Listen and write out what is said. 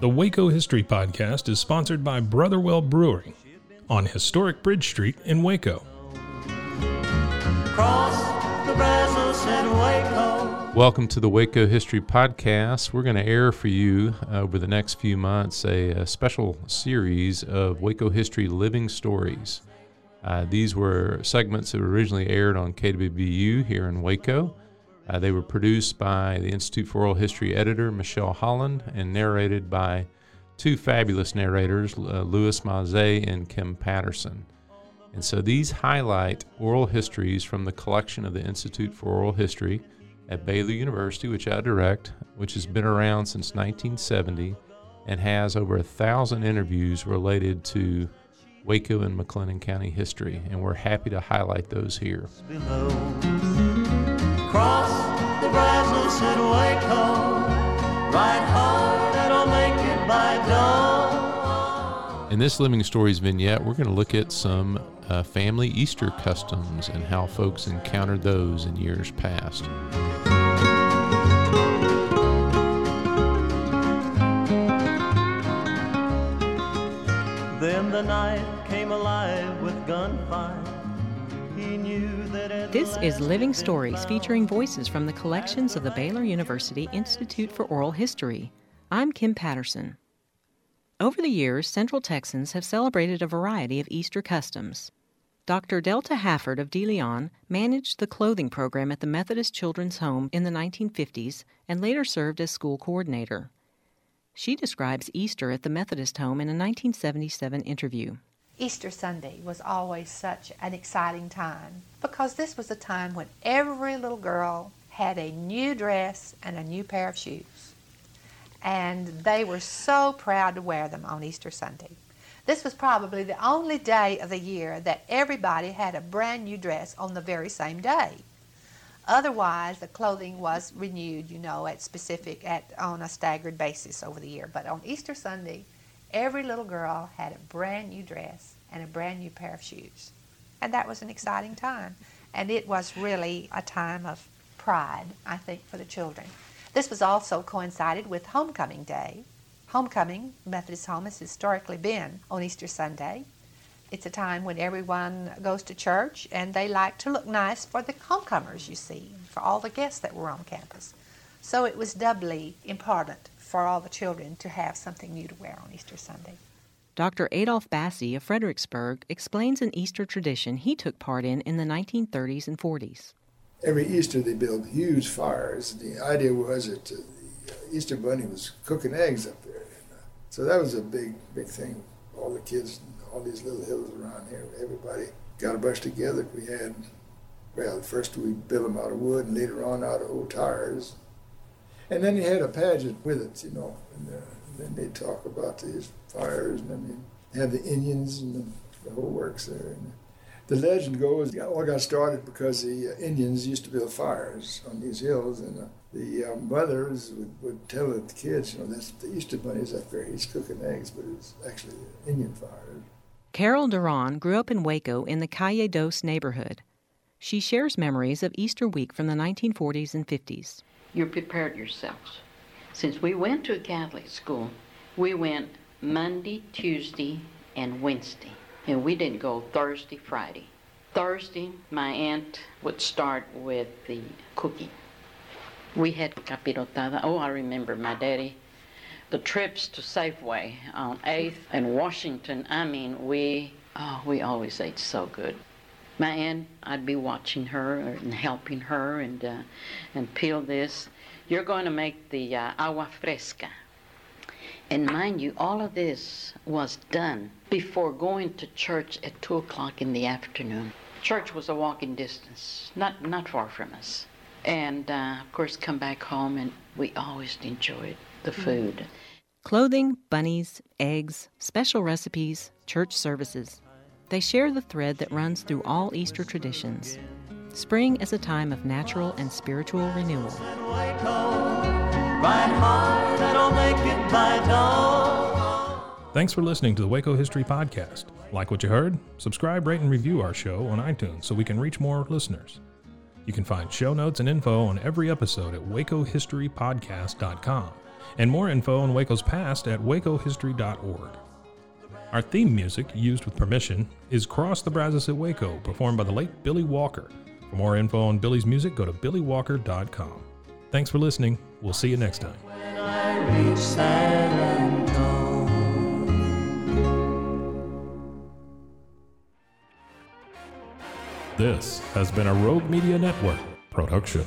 The Waco History Podcast is sponsored by Brotherwell Brewery on historic Bridge Street in Waco. Welcome to the Waco History Podcast. We're going to air for you uh, over the next few months a, a, special series of Waco History Living Stories. Uh, these were segments that were originally aired on KWBU here in Waco. Uh, they were produced by the Institute for Oral History editor Michelle Holland and narrated by two fabulous narrators, uh, Louis and Kim Patterson. And so these highlight oral histories from the collection of the Institute for Oral History at Baylor University, which I direct, which has been around since 1970 and has over a thousand interviews related to Waco and McLennan County history. And we're happy to highlight those here. Cross at Waco, ride hard and I'll make it by dawn. In this Living Stories vignette, we're going to look at some uh, family Easter customs and how folks encountered those in years past. Then the night came alive with gunfire this is Living Stories featuring voices from the collections of the Baylor University Institute for Oral History. I'm Kim Patterson. Over the years, Central Texans have celebrated a variety of Easter customs. Dr. Delta Hafford of De Leon managed the clothing program at the Methodist Children's Home in the 1950s and later served as school coordinator. She describes Easter at the Methodist home in a 1977 interview. Easter Sunday was always such an exciting time because this was a time when every little girl had a new dress and a new pair of shoes. And they were so proud to wear them on Easter Sunday. This was probably the only day of the year that everybody had a brand new dress on the very same day. Otherwise, the clothing was renewed, you know, at specific, at, on a staggered basis over the year. But on Easter Sunday, Every little girl had a brand new dress and a brand new pair of shoes. And that was an exciting time. And it was really a time of pride, I think, for the children. This was also coincided with Homecoming Day. Homecoming, Methodist Home, has historically been on Easter Sunday. It's a time when everyone goes to church and they like to look nice for the homecomers, you see, for all the guests that were on campus. So it was doubly important for all the children to have something new to wear on Easter Sunday. Dr. Adolph Basse of Fredericksburg explains an Easter tradition he took part in in the 1930s and 40s. Every Easter they build huge fires. The idea was that the uh, Easter Bunny was cooking eggs up there. Uh, so that was a big, big thing. All the kids, all these little hills around here, everybody got a bunch together. We had, well, first we built them out of wood and later on out of old tires. And then he had a pageant with it, you know. And uh, then they talk about these fires, and then you have the Indians and the, the whole works there. And the legend goes, it all got started because the uh, Indians used to build fires on these hills, and uh, the uh, mothers would, would tell the kids, you know, that's the Easter bunny's up there. He's cooking eggs, but it's actually Indian fires. Carol Duran grew up in Waco in the Calle Dos neighborhood. She shares memories of Easter week from the 1940s and 50s you prepared yourselves. Since we went to a Catholic school, we went Monday, Tuesday, and Wednesday. And we didn't go Thursday, Friday. Thursday, my aunt would start with the cooking. We had capirotada. Oh, I remember my daddy. The trips to Safeway on 8th and Washington, I mean, we, oh, we always ate so good my aunt, I'd be watching her and helping her and uh, and peel this. You're going to make the uh, agua fresca. And mind you, all of this was done before going to church at 2 o'clock in the afternoon. Church was a walking distance, not, not far from us. And uh, of course, come back home, and we always enjoyed the food. Clothing, bunnies, eggs, special recipes, church services. They share the thread that runs through all Easter traditions. Spring is a time of natural and spiritual renewal. Thanks for listening to the Waco History Podcast. Like what you heard? Subscribe, rate, and review our show on iTunes so we can reach more listeners. You can find show notes and info on every episode at wacohistorypodcast.com and more info on Waco's past at wacohistory.org. Our theme music, used with permission, is Cross the Brazos at Waco, performed by the late Billy Walker. For more info on Billy's music, go to billywalker.com. Thanks for listening. We'll see you next time. This has been a Rogue Media Network production.